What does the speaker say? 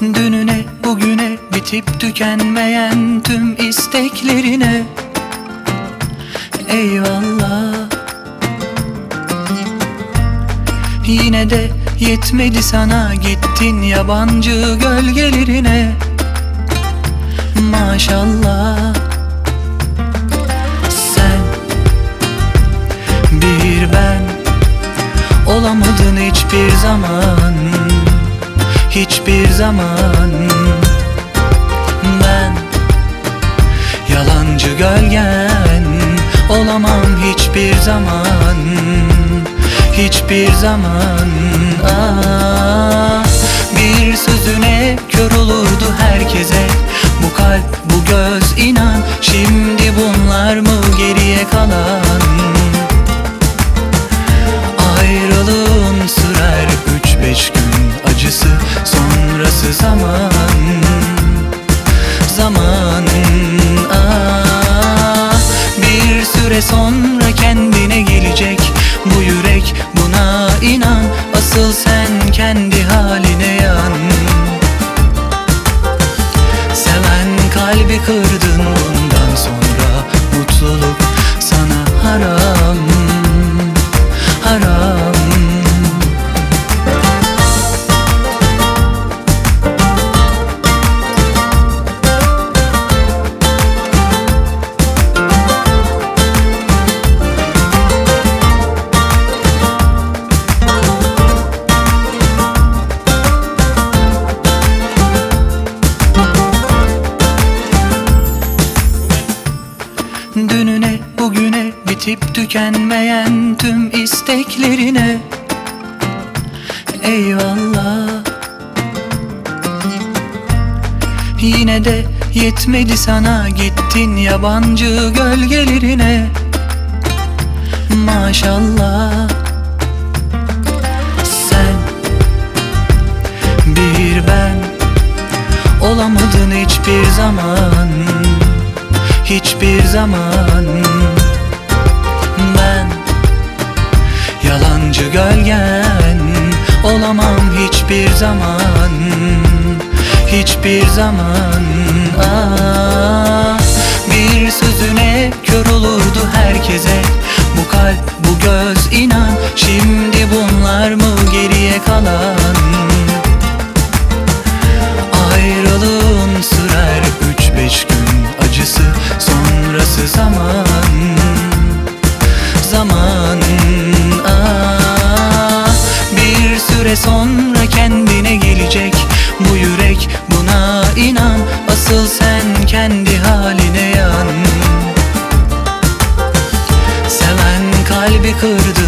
Dününe bugüne bitip tükenmeyen tüm isteklerine. Eyvallah. Yine de yetmedi sana gittin yabancı gölgelerine. Maşallah. Sen bir ben Olamadın hiçbir zaman Hiçbir zaman. Ben Yalancı gölgen Olamam hiçbir zaman. Hiçbir zaman. Ah, Bir sözüne kör olurdu herkese. Bu kalp bu göz inan. Şimdi bunlar mı geriye kalan? Ayrılığın sürer Bir süre bitip tükenmeyen tüm isteklerine. Eyvallah. Yine de yetmedi sana gittin yabancı gölgelerine. Maşallah. Sen bir ben Olamadın hiçbir zaman. Hiçbir zaman Yalancı gölgen Olamam hiçbir zaman Hiçbir zaman. Ah, Bir sözüne kör olurdu herkese Bu kalp bu göz inan Şimdi bunlar mı geriye kalan kırdı